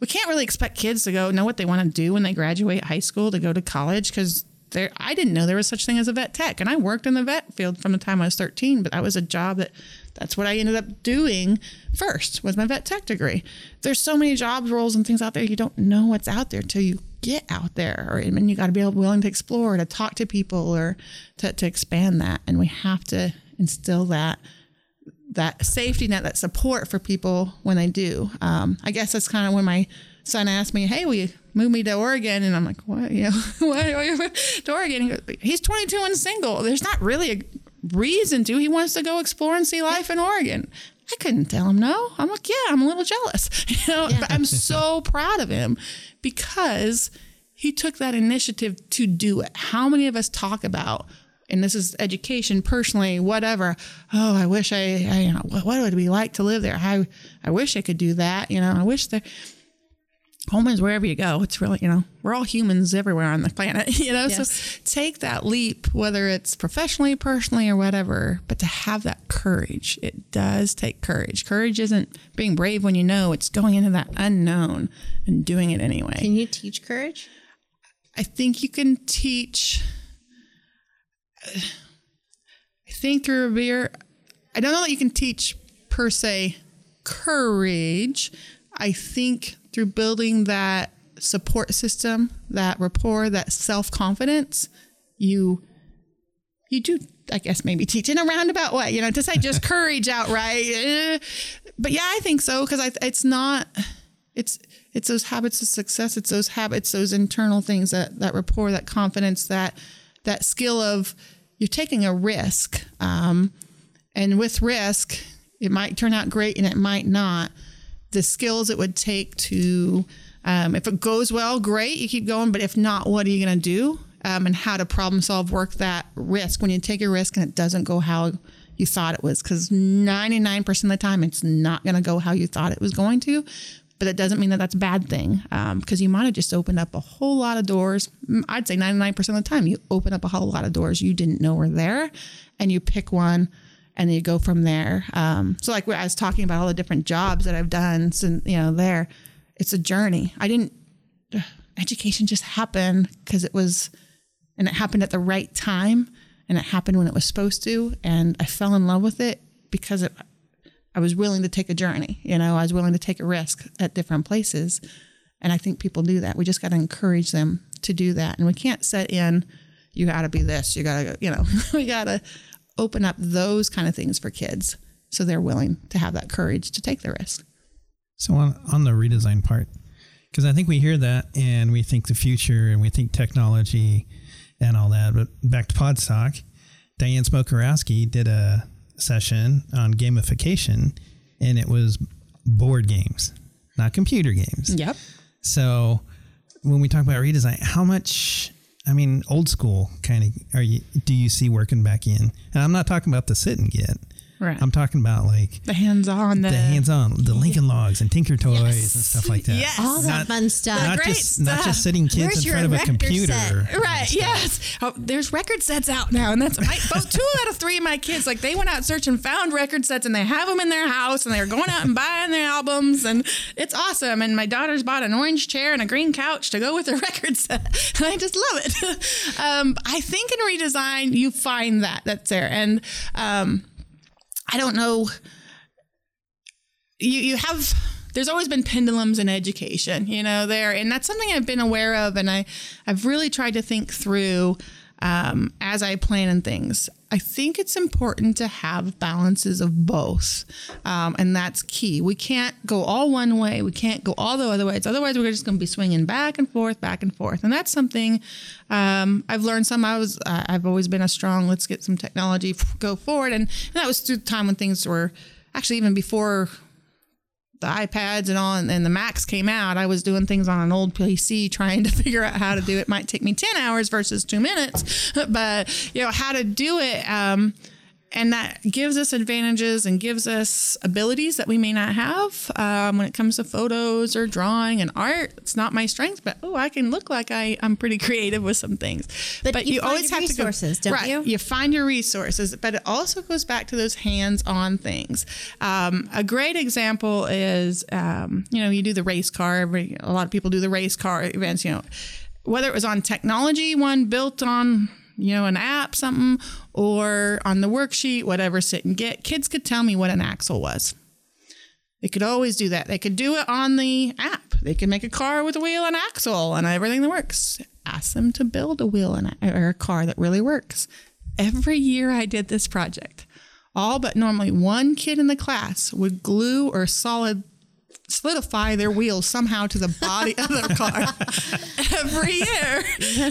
we can't really expect kids to go know what they want to do when they graduate high school to go to college because there I didn't know there was such thing as a vet tech and I worked in the vet field from the time I was 13 but that was a job that that's what I ended up doing first with my vet tech degree. There's so many jobs roles and things out there you don't know what's out there till you get out there. Or mean, you got to be willing to explore, to talk to people, or to, to expand that. And we have to instill that that safety net, that support for people when they do. Um, I guess that's kind of when my son asked me, "Hey, will you move me to Oregon?" And I'm like, "What? You know, what? to Oregon?" He goes, He's 22 and single. There's not really a reason to. He wants to go explore and see life in Oregon. I couldn't tell him no. I'm like, yeah, I'm a little jealous. You know, yeah. but I'm so proud of him because he took that initiative to do it. How many of us talk about, and this is education, personally, whatever. Oh, I wish I, I you know, what, what would it be like to live there? I, I wish I could do that. You know, I wish there home is wherever you go. It's really, you know, we're all humans everywhere on the planet, you know? Yes. So take that leap, whether it's professionally, personally, or whatever, but to have that courage, it does take courage. Courage isn't being brave when you know, it's going into that unknown and doing it anyway. Can you teach courage? I think you can teach. I think through Revere, I don't know that you can teach per se courage. I think through building that support system, that rapport, that self confidence, you you do, I guess, maybe teach in a roundabout way. You know, to say just courage outright, eh. but yeah, I think so because it's not. It's it's those habits of success. It's those habits, those internal things that that rapport, that confidence, that that skill of you're taking a risk, um, and with risk, it might turn out great and it might not the skills it would take to, um, if it goes well, great, you keep going. But if not, what are you going to do? Um, and how to problem solve, work that risk when you take a risk and it doesn't go how you thought it was. Because 99% of the time, it's not going to go how you thought it was going to. But it doesn't mean that that's a bad thing because um, you might have just opened up a whole lot of doors. I'd say 99% of the time, you open up a whole lot of doors you didn't know were there and you pick one and you go from there. Um, so like I was talking about all the different jobs that I've done since you know there, it's a journey. I didn't education just happened because it was, and it happened at the right time, and it happened when it was supposed to, and I fell in love with it because it, I was willing to take a journey. You know, I was willing to take a risk at different places, and I think people do that. We just got to encourage them to do that, and we can't set in. You got to be this. You got to, you know, we got to open up those kind of things for kids so they're willing to have that courage to take the risk. So on on the redesign part, because I think we hear that and we think the future and we think technology and all that. But back to Podstock, Diane Smokorowski did a session on gamification, and it was board games, not computer games. Yep. So when we talk about redesign, how much? I mean, old school kind of are you? Do you see working back in? And I'm not talking about the sit and get. Right. I'm talking about like the hands-on, the, the hands-on, the Lincoln Logs and Tinker Toys Yes. and stuff like that. Yes. All that Not- fun stuff. Not great just not just sitting kids Where's in front of a computer. set? Right. Yes. Oh, there's record sets out now, and that's my, both two out of three of my kids. Like they went out searching, found record sets, and they have them in their house, and they're going out and buying their albums, and it's awesome. And my daughter's bought an orange chair and a green couch to go with her record set, and I just love it. um, I think in redesign you find that that's there, and um, I don't know. You you have there's always been pendulums in education you know there and that's something i've been aware of and i i've really tried to think through um, as i plan and things. I think it's important to have balances of both um, and that's key. We can't go all one way. We can't go all the other ways. Otherwise we're just going to be swinging back and forth back and forth. And that's something um, i've learned some. I was uh, i've always been a strong let's get some technology go forward. And, and that was through time when things were actually even before the iPads and all and, and the Macs came out, I was doing things on an old PC trying to figure out how to do it. Might take me 10 hours versus two minutes, but you know, how to do it. Um, and that gives us advantages and gives us abilities that we may not have um, when it comes to photos or drawing and art. It's not my strength, but oh, I can look like I, I'm pretty creative with some things. But you find your resources, to go, don't right, you? you find your resources, but it also goes back to those hands-on things. Um, a great example is, um, you know, you do the race car. Every, a lot of people do the race car events. You know, whether it was on technology, one built on you know an app, something, or on the worksheet, whatever. Sit and get. Kids could tell me what an axle was. They could always do that. They could do it on the app. They could make a car with a wheel and axle and everything that works. Ask them to build a wheel and a, or a car that really works. Every year I did this project, all but normally one kid in the class would glue or solid solidify their wheels somehow to the body of their car every year.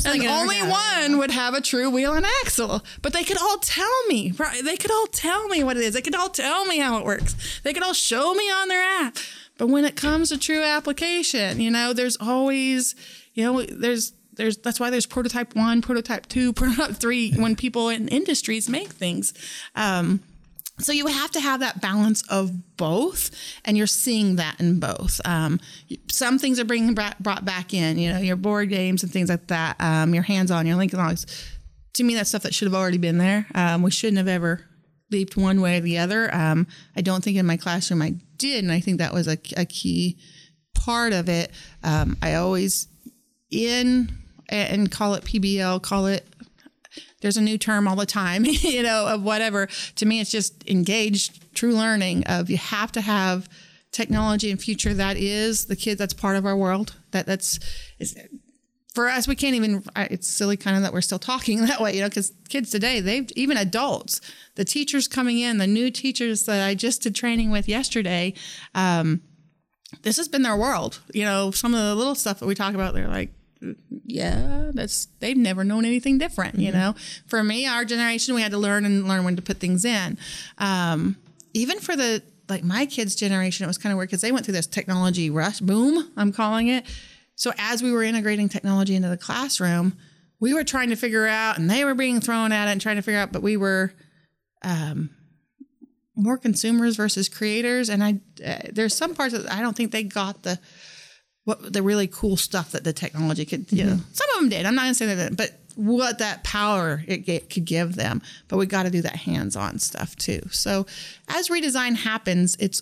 And only one would have a true wheel and axle. But they could all tell me, right? They could all tell me what it is. They could all tell me how it works. They could all show me on their app. But when it comes to true application, you know, there's always, you know, there's there's that's why there's prototype one, prototype two, prototype three when people in industries make things. Um, so you have to have that balance of both, and you're seeing that in both. Um, some things are being brought back in, you know, your board games and things like that. Um, your hands-on, your Lincoln Logs. To me, that's stuff that should have already been there. Um, we shouldn't have ever leaped one way or the other. Um, I don't think in my classroom I did, and I think that was a, a key part of it. Um, I always in and call it PBL, call it there's a new term all the time, you know, of whatever. To me, it's just engaged true learning of you have to have technology and future that is the kid that's part of our world that that's for us we can't even it's silly kind of that we're still talking that way you know because kids today they've even adults the teachers coming in the new teachers that i just did training with yesterday um, this has been their world you know some of the little stuff that we talk about they're like yeah, that's they've never known anything different. You know, for me, our generation, we had to learn and learn when to put things in. Um, even for the like my kids' generation, it was kind of weird because they went through this technology rush boom. I'm calling it. So as we were integrating technology into the classroom, we were trying to figure out, and they were being thrown at it and trying to figure out, but we were um, more consumers versus creators. And I uh, there's some parts that I don't think they got the what the really cool stuff that the technology could you know some of them did i'm not gonna say that but what that power it get, could give them. But we got to do that hands-on stuff too. So as redesign happens, it's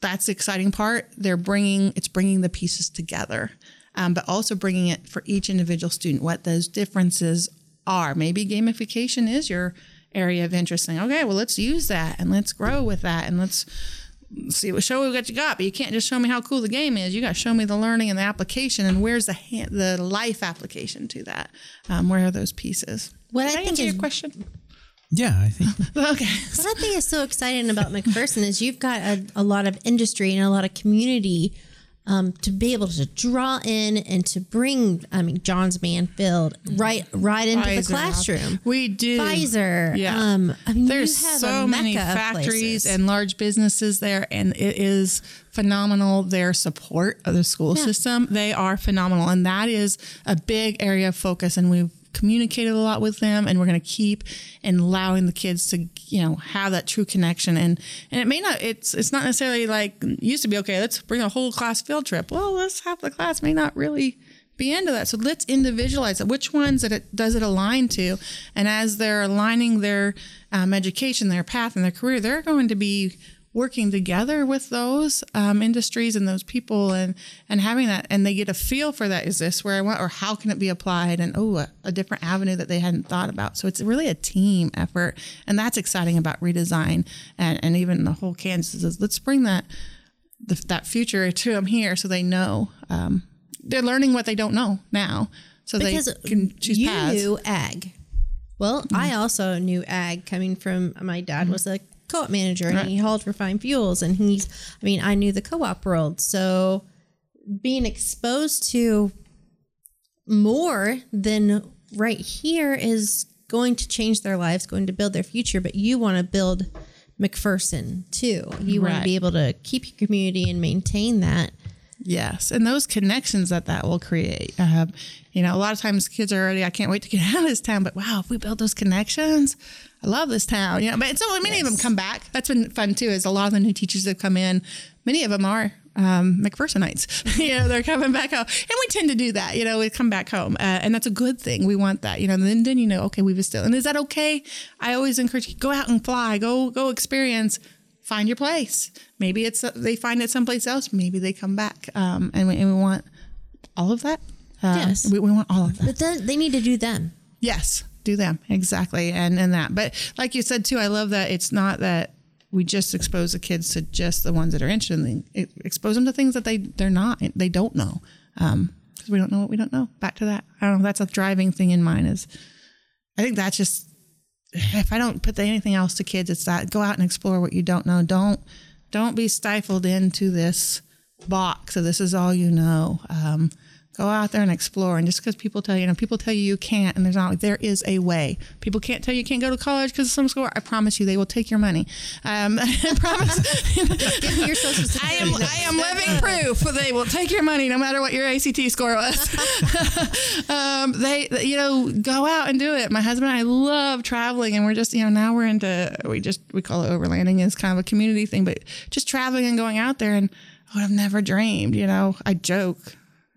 that's the exciting part. They're bringing it's bringing the pieces together, um, but also bringing it for each individual student what those differences are. Maybe gamification is your area of interest. Saying, okay, well, let's use that and let's grow with that and let's see what show what you got. But you can't just show me how cool the game is. You got to show me the learning and the application and where's the hand, the life application to that. Um, where are those pieces? What Did I think answer is your question. Yeah, I think Okay. What I think is so exciting about McPherson is you've got a, a lot of industry and a lot of community um, to be able to draw in and to bring. I mean, Johns Manville right right into Pfizer. the classroom. We do. Pfizer. Yeah. Um, I mean, There's so many factories and large businesses there, and it is phenomenal. Their support of the school system, they are phenomenal, and that is a big area of focus. And we've communicated a lot with them, and we're going to keep and allowing the kids to, you know, have that true connection. And and it may not, it's it's not necessarily like used to be. Okay, let's bring a whole class field trip. Well, let's half the class may not really be into that. So let's individualize it. Which ones that it does it align to? And as they're aligning their um, education, their path, and their career, they're going to be working together with those um, industries and those people and and having that and they get a feel for that is this where i want or how can it be applied? And oh a, a different avenue that they hadn't thought about. So it's really a team effort and that's exciting about redesign and, and even the whole kansas is let's bring that the, that future to them here so they know um, they're learning what they don't know now. So because they can choose you paths. knew ag. Well, I also knew ag coming from my dad was a co-op manager and he hauled refined fuels and he's I mean I knew the co-op world so being exposed to more than right here is going to change their lives going to build their future but you want to build McPherson too you want to be able to keep your community and maintain that Yes, and those connections that that will create. Uh, you know, a lot of times kids are already, I can't wait to get out of this town. But wow, if we build those connections, I love this town. You know, but so many of them come back. That's been fun too. Is a lot of the new teachers that come in, many of them are um, McPhersonites. you know, they're coming back home, and we tend to do that. You know, we come back home, uh, and that's a good thing. We want that. You know, and then then you know, okay, we've still, and is that okay? I always encourage you go out and fly, go go experience find your place. Maybe it's they find it someplace else. Maybe they come back, um, and, we, and we want all of that. Um, Yes. we, we want all of that. but then they need to do them Yes, do them exactly, and and that. But like you said too, I love that it's not that we just expose the kids to just the ones that are interested expose them to things that they they're not, they don't know, because we don't know what we don't know. Back to that. I don't know. That's a driving thing in mine. Is I think that's just if I don't put anything else to kids, it's that go out and explore what you don't know. Don't don't be stifled into this box. So this is all you know. Um, go out there and explore. And just because people tell you, you know, people tell you you can't, and there's not there is a way. People can't tell you you can't go to college because of some school. I promise you, they will take your money. Um, I promise. give me your social I security am. I am living proof they will take your money no matter what your ACT score was. um, they you know go out and do it. My husband and I love traveling, and we're just you know now we're into we just we call it overlanding It's kind of a community thing, but just traveling and going out there and I would have never dreamed. You know, I joke.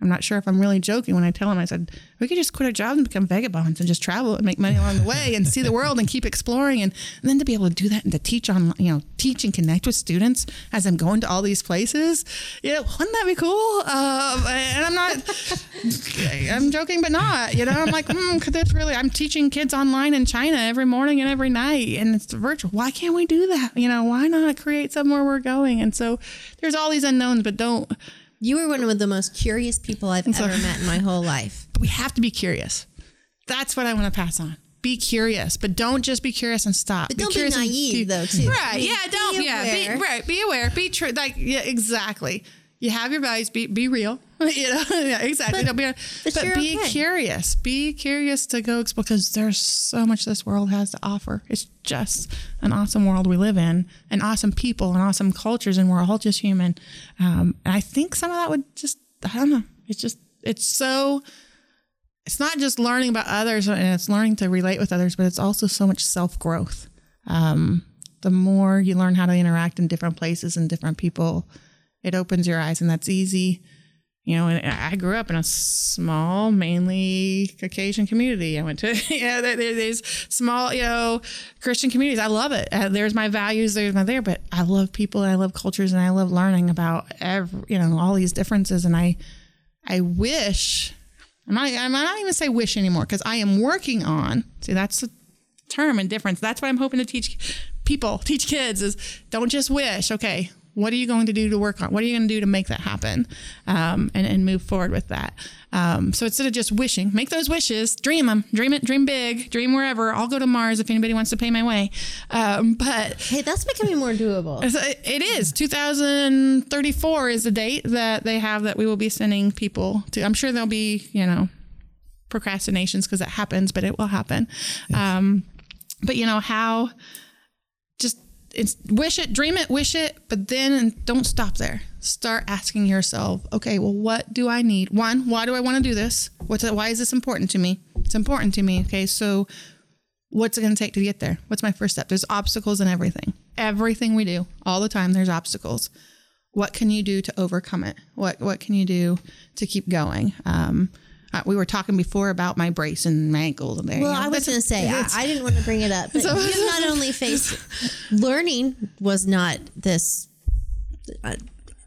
I'm not sure if I'm really joking when I tell him. I said we could just quit our jobs and become vagabonds and just travel and make money along the way and see the world and keep exploring and, and then to be able to do that and to teach on you know teach and connect with students as I'm going to all these places. Know, wouldn't that be cool? Um, and I'm not. I'm joking, but not. You know, I'm like, hmm, could this really? I'm teaching kids online in China every morning and every night, and it's virtual. Why can't we do that? You know, why not create somewhere we're going? And so there's all these unknowns, but don't. You were one of the most curious people I've ever met in my whole life. But we have to be curious. That's what I want to pass on. Be curious, but don't just be curious and stop. But don't be curious and naive, though, too. Right? I mean, yeah. Don't. be yeah. Be, right. Be aware. Be true. Like. Yeah. Exactly. You have your values. Be be real. you know. Yeah. Exactly. But- don't be. but But, be okay. curious. Be curious to go explore because there's so much this world has to offer. It's just an awesome world we live in, and awesome people, and awesome cultures, and we're all just human. Um, and I think some of that would just. I don't know. It's just. It's so it's not just learning about others and it's learning to relate with others, but it's also so much self growth. Um, the more you learn how to interact in different places and different people, it opens your eyes, and that's easy. you know, and I grew up in a small, mainly Caucasian community. I went to, you know, there, there's small, you know, Christian communities. I love it. Uh, there's my values, there's my there, but I love people and I love cultures and I love learning about every, you know, all these differences. And I, I wish, I'm not, I'm not even say wish anymore because I am working on, see, that's the term and difference. That's what I'm hoping to teach people, teach kids is don't just wish, okay, what are you going to do to work on? What are you going to do to make that happen um, and, and move forward with that? Um, so instead of just wishing, make those wishes, dream them, dream it, dream big, dream wherever. I'll go to Mars if anybody wants to pay my way. Um, but Hey, that's becoming more doable. it is 2034 is the date that they have that we will be sending people to. I'm sure there'll be, you know, procrastinations because it happens, but it will happen. Um, but you know how it's wish it, dream it, wish it, but then don't stop there. Start asking yourself, okay, well, what do I need? One, why do I want to do this? What's why is this important to me? It's important to me. Okay, so what's it going to take to get there? What's my first step? There's obstacles in everything. Everything we do, all the time, there's obstacles. What can you do to overcome it? What what can you do to keep going? Um, uh, we were talking before about my brace and my ankle. There, Well, you know, I was going to say, I, I didn't want to bring it up, but So- you not only faced learning was not this, uh,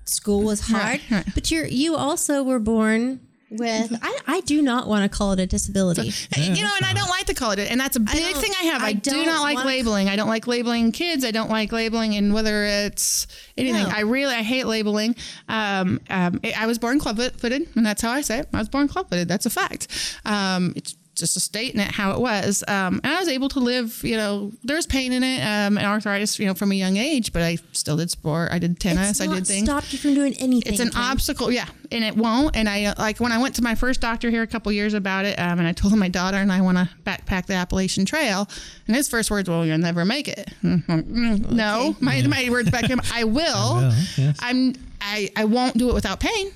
school was hard, Right, right. but you're, you also were born with, I, I do not want to call it a disability. Hey, you know, and I don't like to call it, and that's a big don't- thing I have. I, I do don't like wanna- labeling. I don't like labeling kids. I don't like labeling, and whether it's anything, No. I really I hate labeling. Um, um, I was born club-footed, and that's how I say it. I was born club-footed. That's a fact. Um, it's just a statement how it was, um, and I was able to live. You know, there's pain in it, um, and arthritis. You know, from a young age, but I still did sport. I did tennis. It's I not did things stopped you from doing anything. it's an Kim. obstacle yeah and it won't and i uh, like when i went to my first doctor here a couple years about it um, and i told him my daughter and i want to backpack the appalachian trail and his first words well you'll never make it Mm, no my, my words back to him i will will, yes. i'm I, I won't do it without pain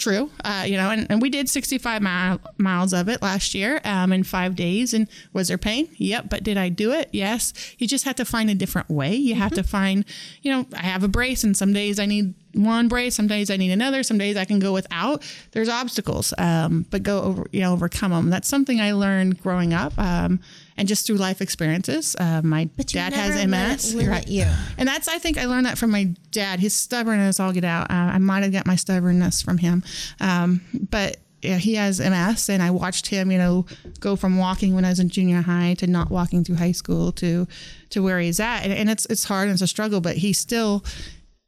true uh, you know and, and we did 65 mile, miles of it last year um, in five days and was there pain? Yep but did i do it? Yes. You just have to find a different way. You have to find you know i have a brace and some days i need one brace some days i need another some days i can go without. There's obstacles um, but go over you know overcome them that's something i learned growing up um, and just through life experiences uh, my dad has ms limit Right. you. And that's, I think I learned that from my dad. His stubbornness, I'll get out. Uh, I might have got my stubbornness from him. Um, but yeah, he has MS, and I watched him, you know, go from walking when I was in junior high to not walking through high school to to where he's at. And, and it's it's hard and it's a struggle, but he still,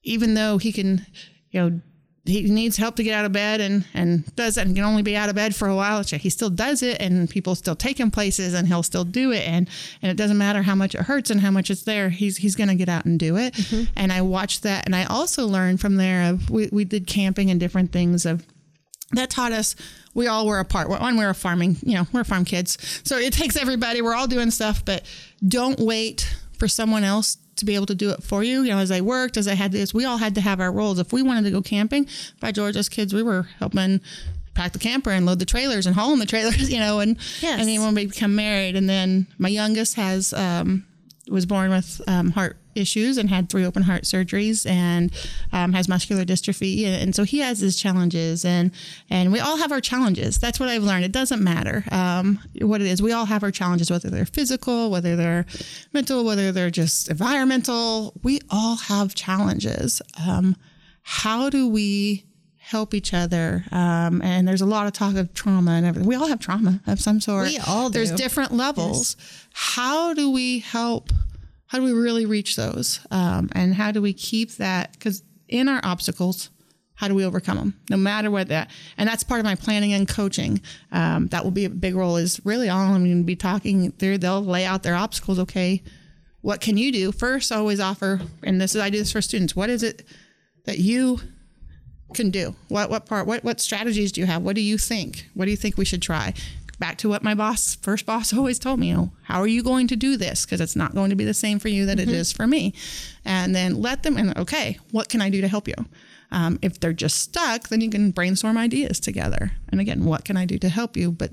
even though he can, you know, he needs help to get out of bed and and does that and can only be out of bed for a while. He still does it, and people still take him places, and he'll still do it, and and it doesn't matter how much it hurts and how much it's there. He's he's gonna get out and do it. Mm-hmm. And I watched that, and I also learned from there. Of we we did camping and different things of that taught us we all were a part. We're we're a farming, you know, we're farm kids. So it takes everybody. We're all doing stuff, but don't wait for someone else to be able to do it for you. You know, as I worked, as I had this, we all had to have our roles. If we wanted to go camping, by George, as kids, we were helping pack the camper and load the trailers and haul in the trailers, you know, and Yes. and then when we become married, and then my youngest has um, was born with um, heart issues and had three open heart surgeries and um, has muscular dystrophy. And, and so he has his challenges and and we all have our challenges. That's what i've learned. It doesn't matter um, what it is. We all have our challenges whether they're physical whether they're mental whether they're just environmental. We all have challenges. Um, how do we help each other? Um, and there's a lot of talk of trauma and everything. We all have trauma of some sort. We all do. there's different levels. How do we help how do we really reach those? Um, and how do we keep that? Because in our obstacles how do we overcome them no matter what that and that's part of my planning and coaching. Um, that will be a big role is really all i'm going to be talking through. They'll lay out their obstacles okay what can you do? First always offer and this is i do this for students what is it that you can do? What what part what what strategies do you have? What do you think? What do you think we should try back to what my boss first boss always told me you know how are you going to do this? Because it's not going to be the same for you that it is for me. And then let them and okay what can i do to help you? Um, if they're just stuck then you can brainstorm ideas together. And again what can i do to help you? But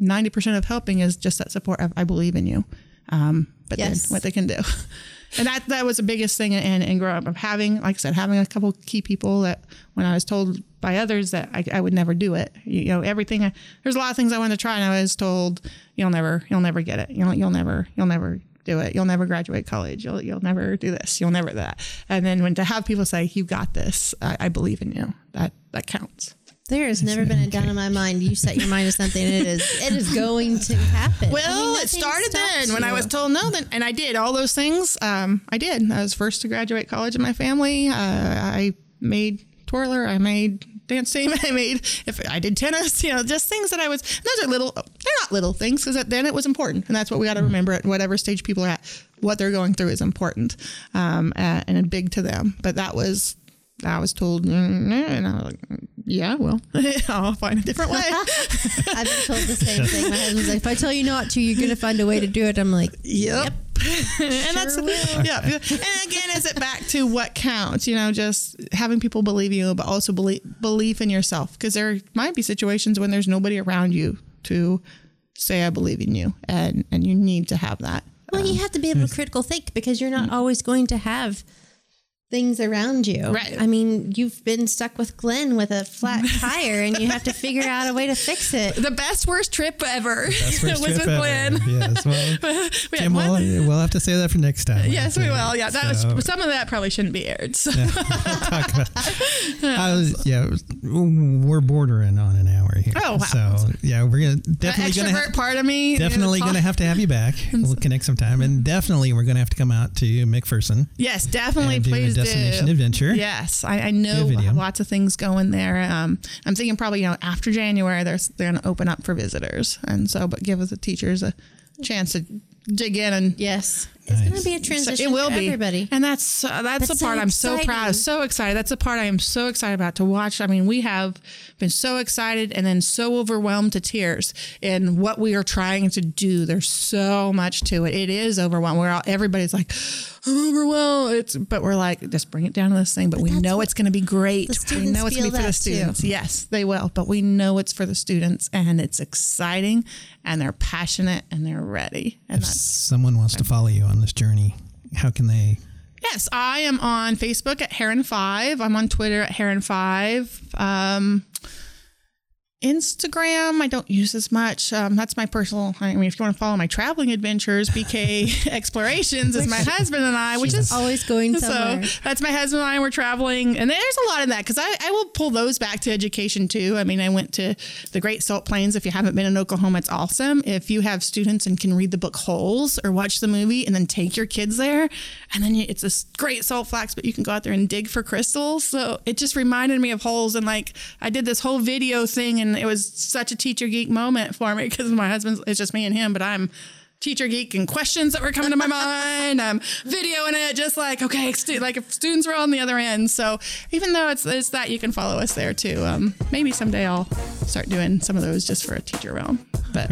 90% of helping is just that support of i believe in you. Um, but Yes. then what they can do. And that that was the biggest thing and in growing up of having, like I said, having a couple key people that when I was told by others that I, I would never do it, you, know, everything. I, there's a lot of things I wanted to try, and I was told you'll never, you'll never get it. You'll you'll never, you'll never do it. You'll never graduate college. You'll you'll never do this. You'll never that. And then when to have people say you got this, I, I believe in you. That that counts. There has never been a doubt in my mind. You set your mind to something, and it is it is going to happen. I Well, mean, it started then when I was told no, then and I did all those things. Um, I did. I was first to graduate college in my family. Uh, I made twirler. I made dance team. I made if I did tennis. You know, just things that I was. Those are little. They're not little things because then it was important, and that's what we got to remember at whatever stage people are at. What they're going through is important, um, uh, and big to them. But that was. I was told, mm, nah, and I was like, mm, "Yeah, well, I'll find a different way." I've been told the same thing. My husband's like, if I tell you not to, you're gonna find a way to do it. I'm like, Yep. and that's Sure will. yeah. And again, is it back to what counts? You know, just having people believe you, but also believe belief in yourself. Because there might be situations when there's nobody around you to say I believe in you, and and you need to have that. well, you um, have to be able to critical think because you're not mm. always going to have things around you. Right. I mean, you've been stuck with Glenn with a flat tire, and you have to figure out a way to fix it. The best worst trip ever That's was first with ever. Glenn. Yes, well, We had Kim, one- we'll, we'll have to say that for next time. Yes, we will. Yeah, that So- was some of that probably shouldn't be aired. So. talk about. I was, yeah, was- we're bordering on an hour here. Oh, wow. So yeah, we're gonna definitely gonna ha- part of me. definitely gonna have to have you back. We'll connect sometime, and definitely we're gonna have to come out to McPherson Yes, definitely. and do a please destination do. adventure. Yes, I, I know lots of things going there. Um, I'm thinking probably you know after January, there's they're going to open up for visitors, and so but give the teachers a chance to dig in and Yes, it's Nice. going to be a so transition. it will for be everybody. and that's uh, that's, That's the part so I'm so proud, exciting. so excited. That's the part I am so excited about to watch. I mean, we have been so excited and then so overwhelmed to tears in what we are trying to do. There's so much to it. It is overwhelming. We're all everybody's like, I'm overwhelmed. It's but we're like, just bring it down to this thing. But, we know it's going to be great. we know it's going to be for the that too. students. Yes, they will. But we know it's for the students, and it's exciting, and they're passionate, and they're ready. And If that's someone wants to follow you on this journey, how can they? Yes, I am on Facebook at Heron Five. I'm on Twitter at Heron Five. Um, Instagram, I don't use as much. Um, that's my personal. I mean, if you want to follow my traveling adventures, BK Explorations is my husband and I, which is always going to. so somewhere. that's my husband and I were traveling, and there's a lot in that because I, I will pull those back to education too. I mean, I went to the Great Salt Plains. If you haven't been in Oklahoma, it's awesome. If you have students and can read the book Holes or watch the movie and then take your kids there, and then you, it's this great salt flats, but you can go out there and dig for crystals. So it just reminded me of Holes, and like I did this whole video thing, and it was such a teacher geek moment for me because my husband's it's just me and him, but I'm teacher geek and questions that were coming to my mind. I'm videoing it, just like okay, stu- like if students were on the other end. So even though it's it's that, you can follow us there too. Um, maybe someday I'll start doing some of those just for a teacher realm. But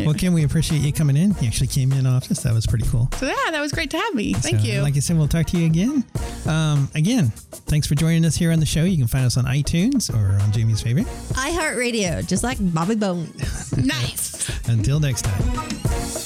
Well, Kim, we appreciate you coming in. You actually came in office. That was pretty cool. so yeah, that was great to have me. Thank So, you. Like I said, we'll talk to you again. Um, again, thanks for joining us here on the show. You can find us on iTunes or on Jamie's favorite. iHeartRadio, just like Bobby Bone. nice. Until next time.